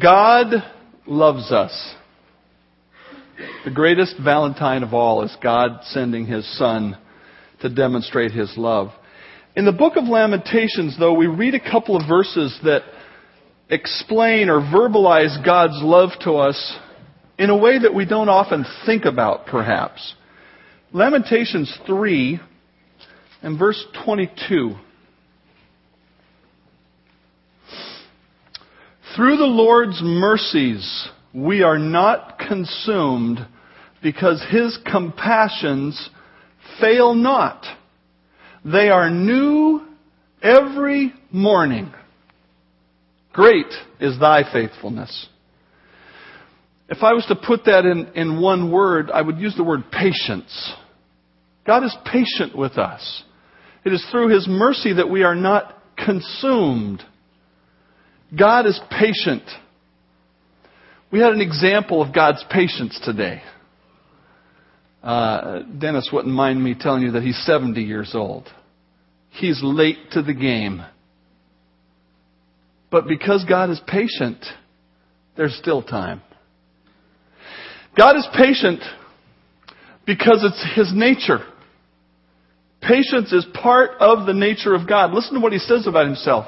God loves us. The greatest Valentine of all is God sending His Son to demonstrate His love. In the book of Lamentations, though, we read a couple of verses that explain or verbalize God's love to us in a way that we don't often think about, perhaps. Lamentations 3 and verse 22. Through the Lord's mercies, we are not consumed because his compassions fail not. They are new every morning. Great is thy faithfulness. If I was to put that in, in one word, I would use the word patience. God is patient with us. It is through His mercy that we are not consumed. God is patient. We had an example of God's patience today. Uh, Dennis wouldn't mind me telling you that he's 70 years old. He's late to the game. But because God is patient, there's still time. God is patient because it's His nature. Patience is part of the nature of God. Listen to what He says about Himself.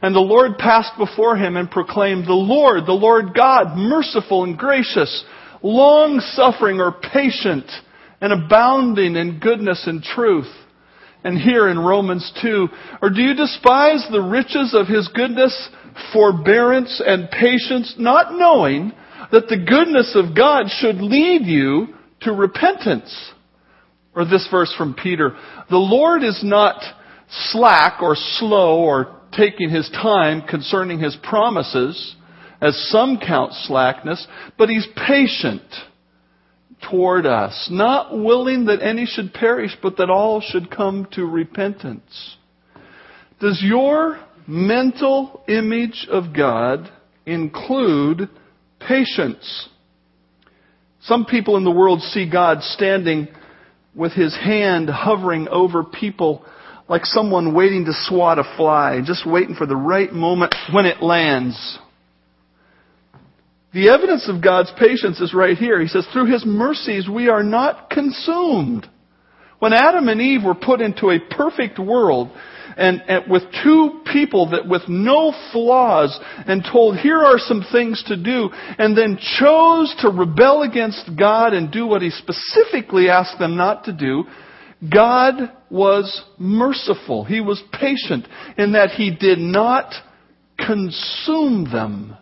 And the Lord passed before him and proclaimed, The Lord, the Lord God, merciful and gracious, long suffering or patient, and abounding in goodness and truth. And here in Romans 2, or do you despise the riches of his goodness, forbearance, and patience, not knowing that the goodness of God should lead you to repentance? Or this verse from Peter, the Lord is not slack or slow or taking his time concerning his promises, as some count slackness, but he's patient toward us, not willing that any should perish, but that all should come to repentance. Does your mental image of God include patience? Some people in the world see God standing with his hand hovering over people like someone waiting to swat a fly, just waiting for the right moment when it lands. The evidence of God's patience is right here. He says, through His mercies we are not consumed. When Adam and Eve were put into a perfect world, and, and, with two people that with no flaws and told here are some things to do and then chose to rebel against God and do what he specifically asked them not to do, God was merciful. He was patient in that He did not consume them.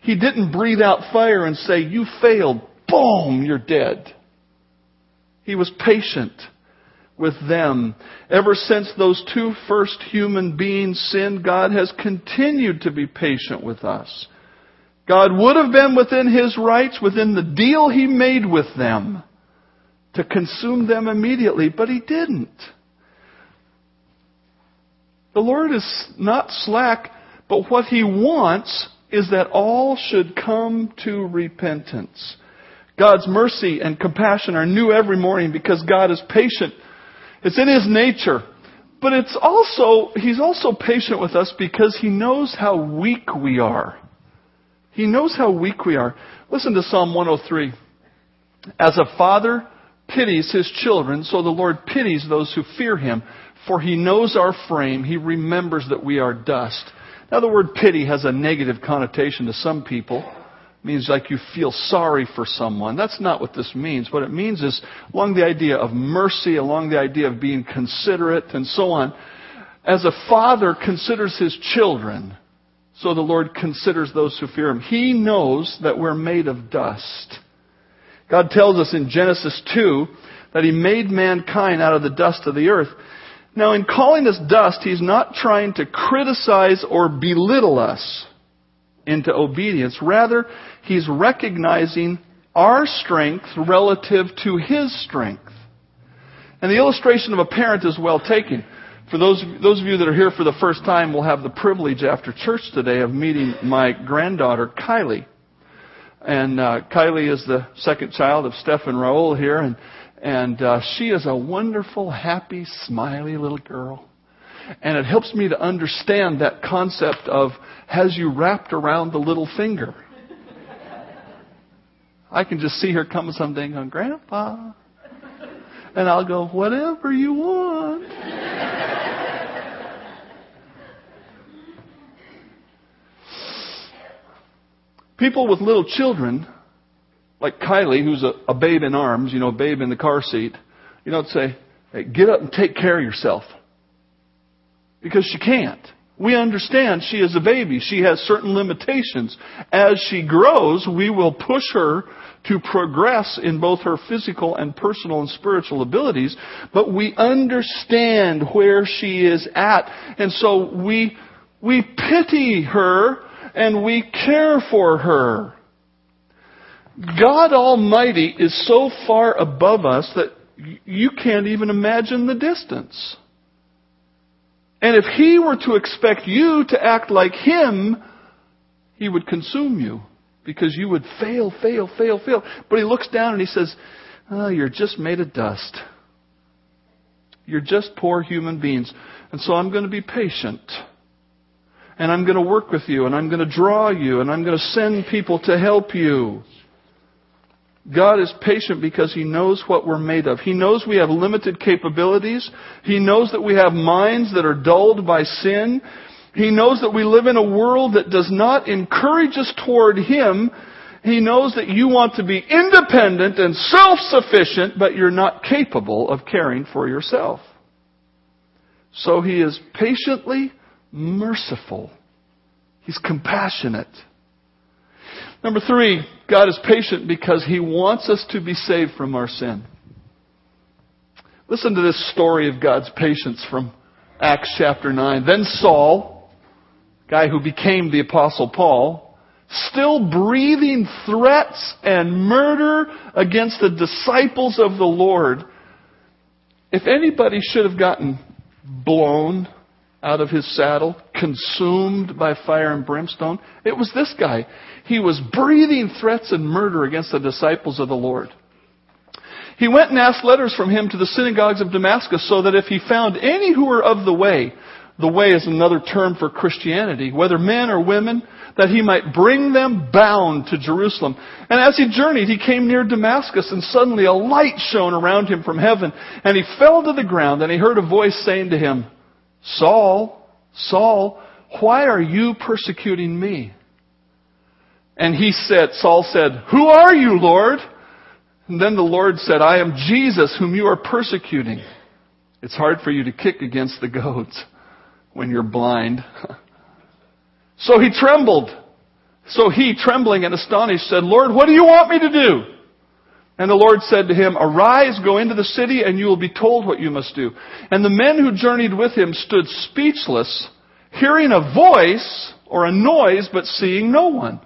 He didn't breathe out fire and say, You failed. Boom, you're dead. He was patient with them. Ever since those two first human beings sinned, God has continued to be patient with us. God would have been within His rights, within the deal He made with them to consume them immediately, but he didn't. The Lord is not slack, but what he wants is that all should come to repentance. God's mercy and compassion are new every morning because God is patient. It's in his nature. But it's also, he's also patient with us because he knows how weak we are. He knows how weak we are. Listen to Psalm 103. As a father pities his children, so the Lord pities those who fear him. For he knows our frame, he remembers that we are dust. Now, the word pity has a negative connotation to some people. It means like you feel sorry for someone. That's not what this means. What it means is along the idea of mercy, along the idea of being considerate, and so on. As a father considers his children, so the Lord considers those who fear him. He knows that we're made of dust. God tells us in Genesis 2 that He made mankind out of the dust of the earth. Now, in calling us dust, He's not trying to criticize or belittle us into obedience. Rather, He's recognizing our strength relative to His strength. And the illustration of a parent is well taken. For those, those of you that are here for the first time, we'll have the privilege after church today of meeting my granddaughter, Kylie. And uh, Kylie is the second child of Steph and Raul here, and and uh, she is a wonderful, happy, smiley little girl. And it helps me to understand that concept of has you wrapped around the little finger. I can just see her coming someday and going, Grandpa. And I'll go, whatever you want. People with little children, like Kylie, who's a, a babe in arms, you know, a babe in the car seat, you don't say, hey, get up and take care of yourself. Because she can't. We understand she is a baby. She has certain limitations. As she grows, we will push her to progress in both her physical and personal and spiritual abilities, but we understand where she is at. And so we, we pity her and we care for her. God Almighty is so far above us that you can't even imagine the distance. And if He were to expect you to act like Him, He would consume you because you would fail, fail, fail, fail. But He looks down and He says, oh, You're just made of dust. You're just poor human beings. And so I'm going to be patient. And I'm going to work with you. And I'm going to draw you. And I'm going to send people to help you. God is patient because He knows what we're made of. He knows we have limited capabilities. He knows that we have minds that are dulled by sin. He knows that we live in a world that does not encourage us toward Him. He knows that you want to be independent and self-sufficient, but you're not capable of caring for yourself. So He is patiently merciful. He's compassionate. Number three, God is patient because He wants us to be saved from our sin. Listen to this story of God's patience from Acts chapter 9. Then Saul, guy who became the apostle Paul, still breathing threats and murder against the disciples of the Lord. If anybody should have gotten blown out of his saddle, consumed by fire and brimstone. It was this guy. He was breathing threats and murder against the disciples of the Lord. He went and asked letters from him to the synagogues of Damascus so that if he found any who were of the way, the way is another term for Christianity, whether men or women, that he might bring them bound to Jerusalem. And as he journeyed, he came near Damascus, and suddenly a light shone around him from heaven, and he fell to the ground, and he heard a voice saying to him, Saul, Saul, why are you persecuting me? And he said, Saul said, Who are you, Lord? And then the Lord said, I am Jesus whom you are persecuting. It's hard for you to kick against the goads when you're blind. so he trembled. So he, trembling and astonished, said, Lord, what do you want me to do? And the Lord said to him, Arise, go into the city, and you will be told what you must do. And the men who journeyed with him stood speechless, hearing a voice or a noise, but seeing no one.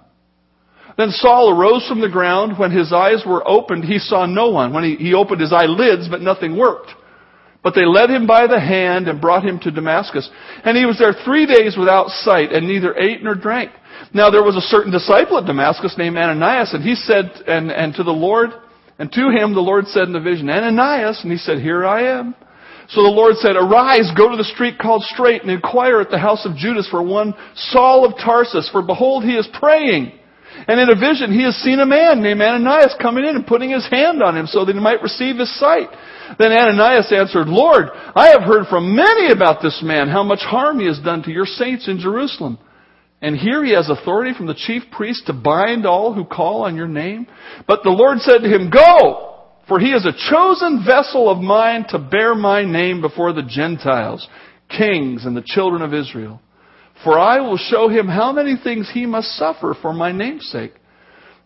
Then Saul arose from the ground. When his eyes were opened, he saw no one. When he, he opened his eyelids, but nothing worked. But they led him by the hand and brought him to Damascus. And he was there three days without sight, and neither ate nor drank. Now there was a certain disciple at Damascus named Ananias, and he said, and, and to the Lord, and to him the Lord said in the vision, Ananias, and he said, Here I am. So the Lord said, Arise, go to the street called Straight, and inquire at the house of Judas for one Saul of Tarsus, for behold, he is praying. And in a vision, he has seen a man named Ananias coming in and putting his hand on him so that he might receive his sight. Then Ananias answered, Lord, I have heard from many about this man, how much harm he has done to your saints in Jerusalem. And here he has authority from the chief priest to bind all who call on your name. But the Lord said to him, Go! For he is a chosen vessel of mine to bear my name before the Gentiles, kings, and the children of Israel. For I will show him how many things he must suffer for my name's sake.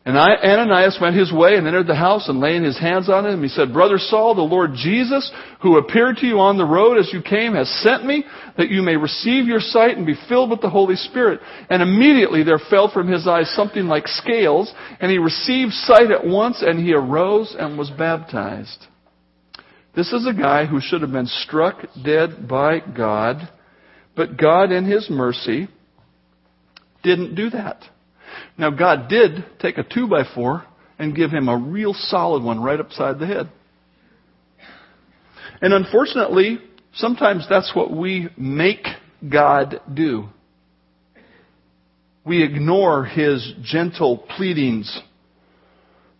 And Ananias went his way and entered the house and laying his hands on him, he said, Brother Saul, the Lord Jesus, who appeared to you on the road as you came, has sent me that you may receive your sight and be filled with the Holy Spirit. And immediately there fell from his eyes something like scales, and he received sight at once, and he arose and was baptized. This is a guy who should have been struck dead by God, but God in his mercy didn't do that. Now, God did take a two by four and give him a real solid one right upside the head. And unfortunately, Sometimes that's what we make God do. We ignore his gentle pleadings.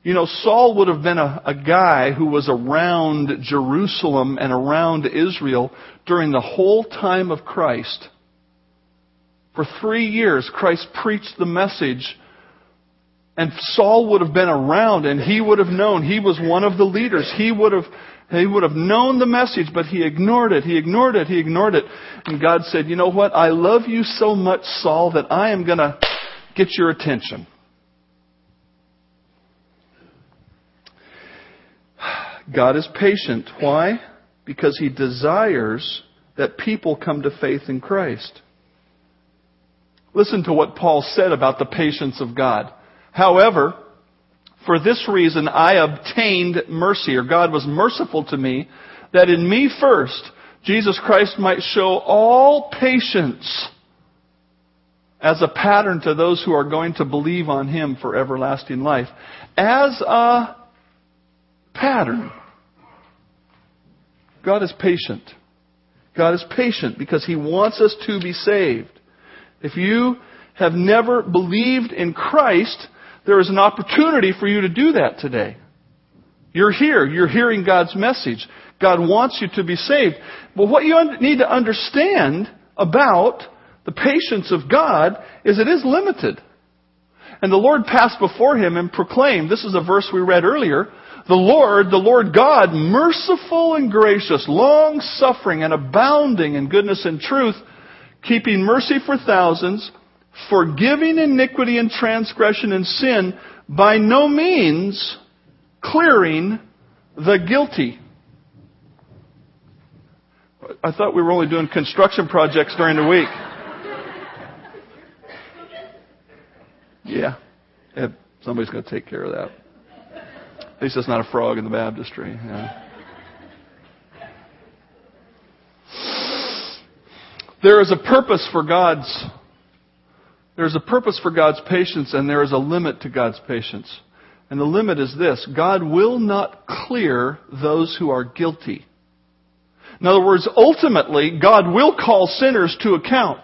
You know, Saul would have been a, a, guy who was around Jerusalem and around Israel during the whole time of Christ. For three years, Christ preached the message, and Saul would have been around, and he would have known. He was one of the leaders. He would have he would have known the message, but he ignored it. He ignored it. He ignored it. And God said, you know what? I love you so much, Saul, that I am going to get your attention. God is patient. Why? Because he desires that people come to faith in Christ. Listen to what Paul said about the patience of God. However, for this reason I obtained mercy, or God was merciful to me, that in me first Jesus Christ might show all patience as a pattern to those who are going to believe on Him for everlasting life. As a pattern. God is patient. God is patient because He wants us to be saved. If you have never believed in Christ, there is an opportunity for you to do that today. You're here. You're hearing God's message. God wants you to be saved. But what you need to understand about the patience of God is it is limited. And the Lord passed before him and proclaimed, this is a verse we read earlier, the Lord, the Lord God, merciful and gracious, long suffering and abounding in goodness and truth, keeping mercy for thousands, forgiving iniquity and transgression and sin, by no means clearing the guilty. I thought we were only doing construction projects during the week. Yeah, somebody's going to take care of that. At least it's not a frog in the baptistry. Yeah. There is a purpose for God's there's a purpose for God's patience and there is a limit to God's patience. And the limit is this God will not clear those who are guilty. In other words, ultimately, God will call sinners to account.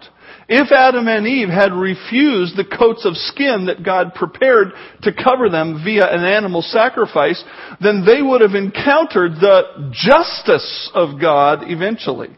If Adam and Eve had refused the coats of skin that God prepared to cover them via an animal sacrifice, then they would have encountered the justice of God eventually.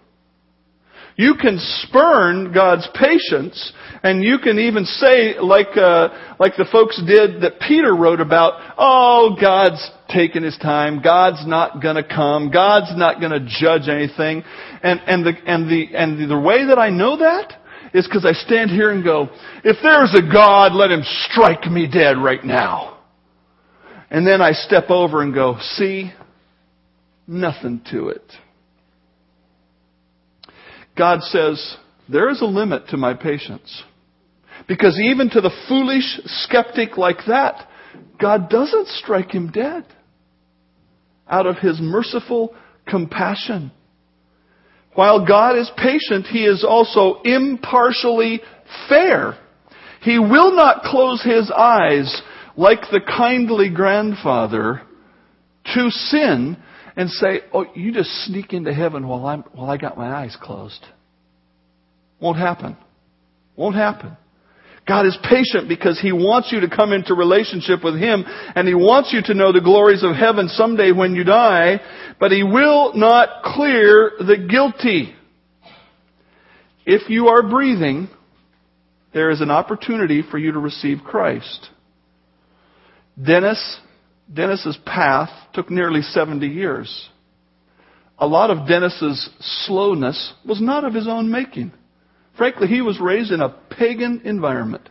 You can spurn God's patience, and you can even say, like uh, like the folks did that Peter wrote about, "Oh, God's taking His time. God's not to come. God's not to judge anything." And and the and the and the way that I know that is because I stand here and go, "If there's a God, let Him strike me dead right now." And then I step over and go, "See, nothing to it." God says, there is a limit to my patience. Because even to the foolish skeptic like that, God doesn't strike him dead out of his merciful compassion. While God is patient, he is also impartially fair. He will not close his eyes like the kindly grandfather to sin and say, "Oh, you just sneak into heaven while I'm while I got my eyes closed." Won't happen. Won't happen. God is patient because He wants you to come into relationship with Him and He wants you to know the glories of heaven someday when you die, but He will not clear the guilty. If you are breathing, there is an opportunity for you to receive Christ. Dennis Dennis's path took nearly 70 years. A lot of Dennis's slowness was not of his own making. Frankly, he was raised in a pagan environment.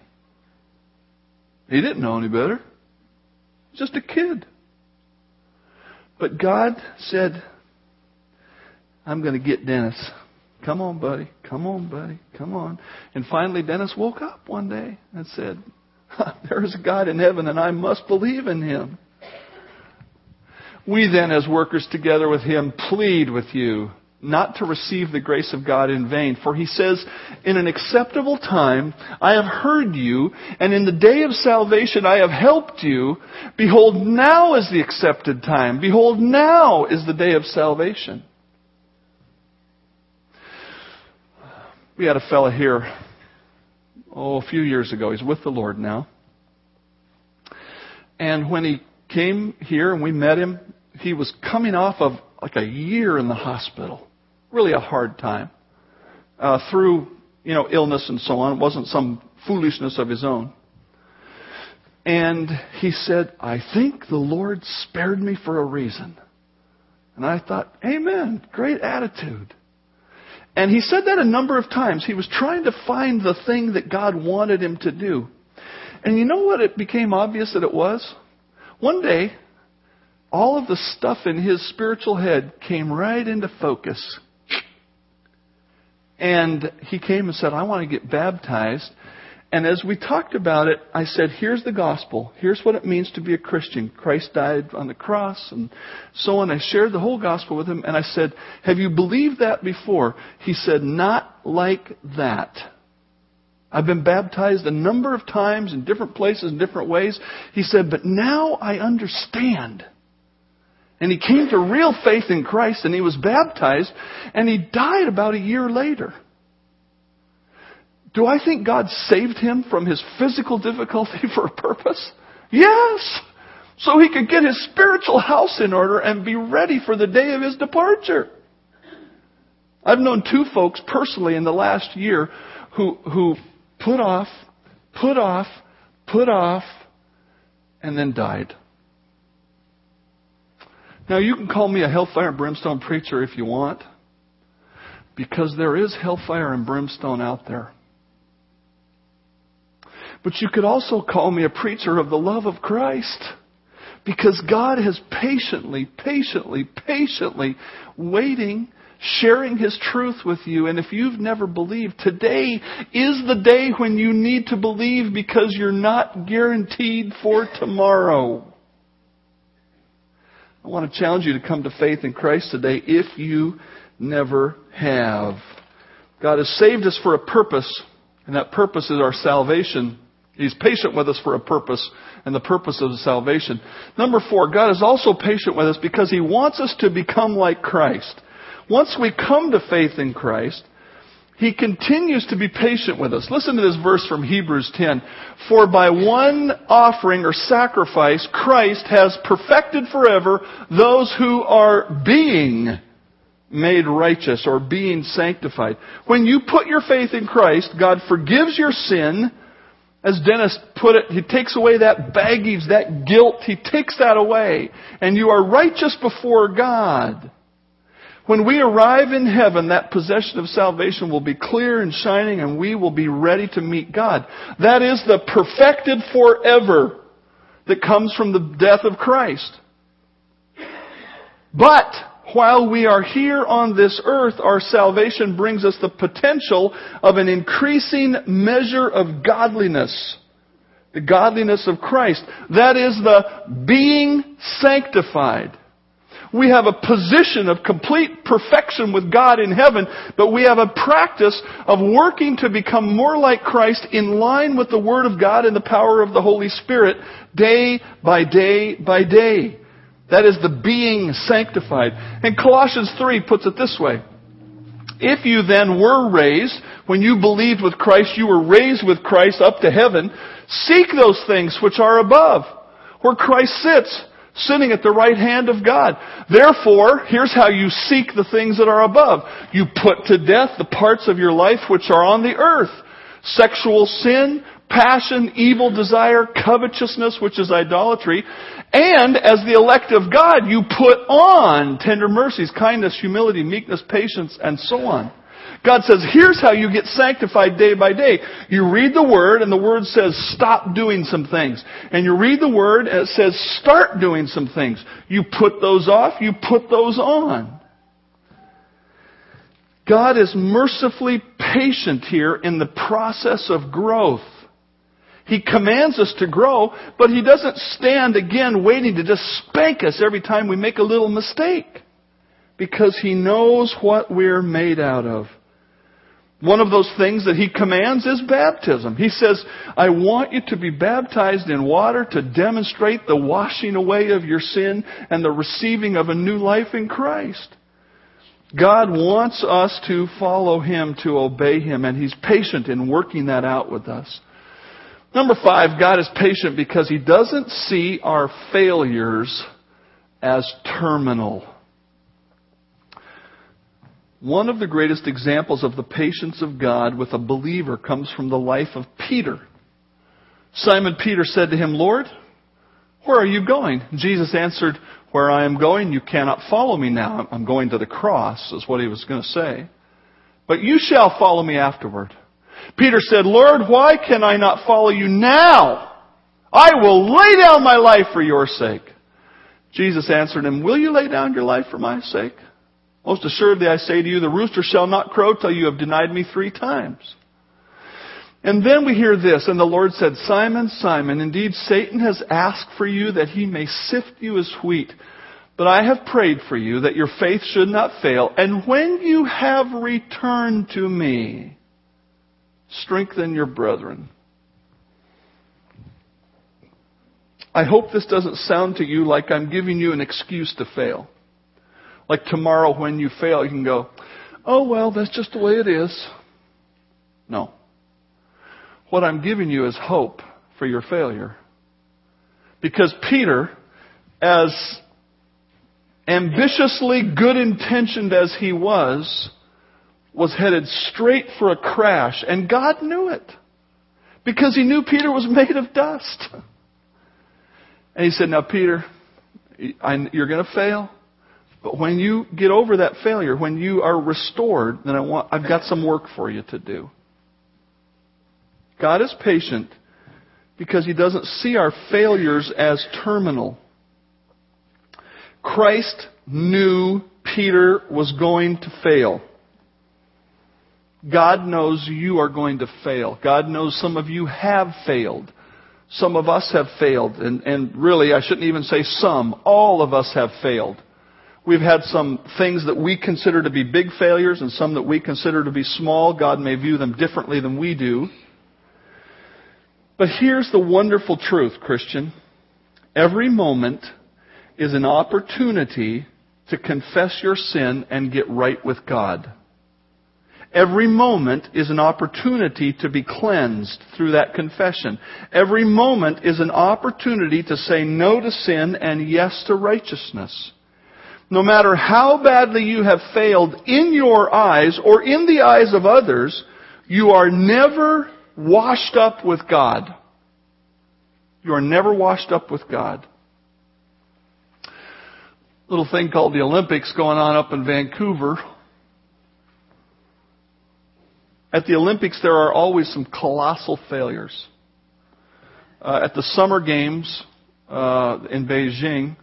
He didn't know any better. Just a kid. But God said, I'm going to get Dennis. Come on, buddy. Come on, buddy. Come on. And finally, Dennis woke up one day and said, There is a God in heaven, and I must believe in him. We then, as workers together with him, plead with you not to receive the grace of God in vain. For he says, In an acceptable time I have heard you, and in the day of salvation I have helped you. Behold, now is the accepted time. Behold, now is the day of salvation. We had a fellow here, oh, a few years ago. He's with the Lord now. And when he came here and we met him, he was coming off of like a year in the hospital. Really a hard time. Uh, through, you know, illness and so on. It wasn't some foolishness of his own. And he said, I think the Lord spared me for a reason. And I thought, Amen. Great attitude. And he said that a number of times. He was trying to find the thing that God wanted him to do. And you know what it became obvious that it was? One day, all of the stuff in his spiritual head came right into focus. And he came and said, I want to get baptized. And as we talked about it, I said, here's the gospel. Here's what it means to be a Christian. Christ died on the cross and so on. I shared the whole gospel with him and I said, have you believed that before? He said, not like that. I've been baptized a number of times in different places in different ways. He said, but now I understand. And he came to real faith in Christ and he was baptized and he died about a year later. Do I think God saved him from his physical difficulty for a purpose? Yes! So he could get his spiritual house in order and be ready for the day of his departure. I've known two folks personally in the last year who, who put off, put off, put off, and then died. Now you can call me a hellfire and brimstone preacher if you want, because there is hellfire and brimstone out there. But you could also call me a preacher of the love of Christ. Because God has patiently, patiently, patiently waiting, sharing His truth with you. And if you've never believed, today is the day when you need to believe because you're not guaranteed for tomorrow. I want to challenge you to come to faith in Christ today if you never have. God has saved us for a purpose, and that purpose is our salvation. He's patient with us for a purpose, and the purpose of the salvation. Number four, God is also patient with us because He wants us to become like Christ. Once we come to faith in Christ, He continues to be patient with us. Listen to this verse from Hebrews 10. For by one offering or sacrifice, Christ has perfected forever those who are being made righteous or being sanctified. When you put your faith in Christ, God forgives your sin, as Dennis put it, he takes away that baggage, that guilt, he takes that away. And you are righteous before God. When we arrive in heaven, that possession of salvation will be clear and shining and we will be ready to meet God. That is the perfected forever that comes from the death of Christ. But while we are here on this earth, our salvation brings us the potential of an increasing measure of godliness. The godliness of Christ. That is the being sanctified. We have a position of complete perfection with God in heaven, but we have a practice of working to become more like Christ in line with the Word of God and the power of the Holy Spirit day by day by day. That is the being sanctified. And Colossians 3 puts it this way. If you then were raised, when you believed with Christ, you were raised with Christ up to heaven, seek those things which are above, where Christ sits, sitting at the right hand of God. Therefore, here's how you seek the things that are above. You put to death the parts of your life which are on the earth. Sexual sin, passion, evil desire, covetousness, which is idolatry. And as the elect of God, you put on tender mercies, kindness, humility, meekness, patience, and so on. God says, here's how you get sanctified day by day. You read the Word, and the Word says, stop doing some things. And you read the Word, and it says, start doing some things. You put those off, you put those on. God is mercifully patient here in the process of growth. He commands us to grow, but He doesn't stand again waiting to just spank us every time we make a little mistake. Because He knows what we're made out of. One of those things that He commands is baptism. He says, I want you to be baptized in water to demonstrate the washing away of your sin and the receiving of a new life in Christ. God wants us to follow Him, to obey Him, and He's patient in working that out with us. Number five, God is patient because He doesn't see our failures as terminal. One of the greatest examples of the patience of God with a believer comes from the life of Peter. Simon Peter said to him, Lord, where are you going? Jesus answered, Where I am going, you cannot follow me now. I'm going to the cross, is what he was going to say. But you shall follow me afterward. Peter said, Lord, why can I not follow you now? I will lay down my life for your sake. Jesus answered him, Will you lay down your life for my sake? Most assuredly I say to you, the rooster shall not crow till you have denied me three times. And then we hear this, and the Lord said, Simon, Simon, indeed Satan has asked for you that he may sift you as wheat. But I have prayed for you that your faith should not fail. And when you have returned to me, strengthen your brethren. I hope this doesn't sound to you like I'm giving you an excuse to fail. Like tomorrow when you fail, you can go, oh well, that's just the way it is. No. What I'm giving you is hope for your failure. Because Peter, as ambitiously good intentioned as he was, was headed straight for a crash, and God knew it. Because he knew Peter was made of dust. And he said, Now, Peter, you're going to fail. But when you get over that failure, when you are restored, then I want, I've got some work for you to do. God is patient because He doesn't see our failures as terminal. Christ knew Peter was going to fail. God knows you are going to fail. God knows some of you have failed. Some of us have failed. And, and really, I shouldn't even say some. All of us have failed. We've had some things that we consider to be big failures and some that we consider to be small. God may view them differently than we do. But here's the wonderful truth, Christian. Every moment is an opportunity to confess your sin and get right with God. Every moment is an opportunity to be cleansed through that confession. Every moment is an opportunity to say no to sin and yes to righteousness no matter how badly you have failed in your eyes or in the eyes of others, you are never washed up with God. You are never washed up with God. Little thing called the Olympics going on up in Vancouver. At the Olympics, there are always some colossal failures. Uh, at the Summer Games uh, in Beijing,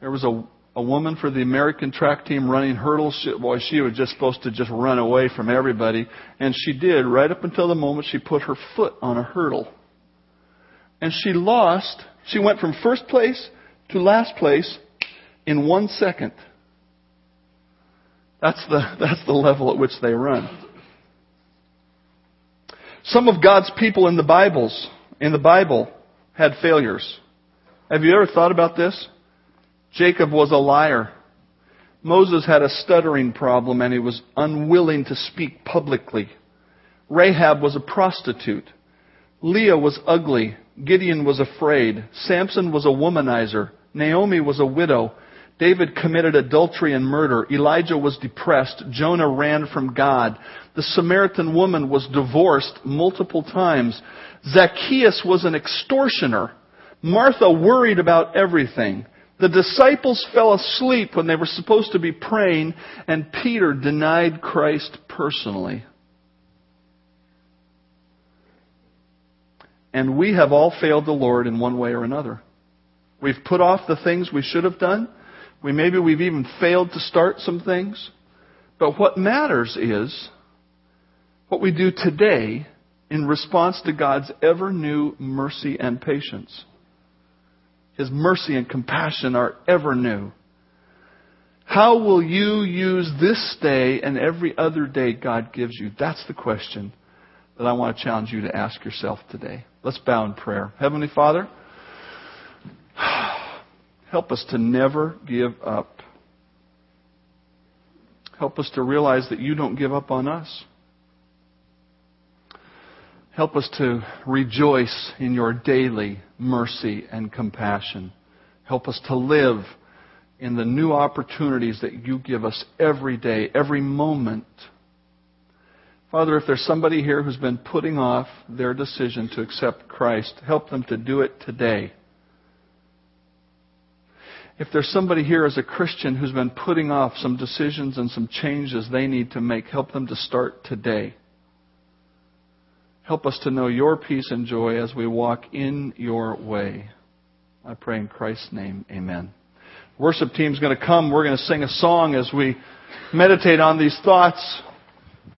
there was a a woman for the American track team running hurdles. She, boy, she was just supposed to just run away from everybody. And she did right up until the moment she put her foot on a hurdle. And she lost. She went from first place to last place in one second. That's the, that's the level at which they run. Some of God's people in the Bibles, in the Bible, had failures. Have you ever thought about this? Jacob was a liar. Moses had a stuttering problem and he was unwilling to speak publicly. Rahab was a prostitute. Leah was ugly. Gideon was afraid. Samson was a womanizer. Naomi was a widow. David committed adultery and murder. Elijah was depressed. Jonah ran from God. The Samaritan woman was divorced multiple times. Zacchaeus was an extortioner. Martha worried about everything. The disciples fell asleep when they were supposed to be praying, and Peter denied Christ personally. And we have all failed the Lord in one way or another. We've put off the things we should have done. We maybe we've even failed to start some things. But what matters is what we do today in response to God's ever new mercy and patience. His mercy and compassion are ever new. How will you use this day and every other day God gives you? That's the question that I want to challenge you to ask yourself today. Let's bow in prayer. Heavenly Father, help us to never give up. Help us to realize that you don't give up on us. Help us to rejoice in your daily mercy and compassion. Help us to live in the new opportunities that you give us every day, every moment. Father, if there's somebody here who's been putting off their decision to accept Christ, help them to do it today. If there's somebody here as a Christian who's been putting off some decisions and some changes they need to make, help them to start today. Help us to know your peace and joy as we walk in your way. I pray in Christ's name, amen. Worship team's going to come. We're going to sing a song as we meditate on these thoughts.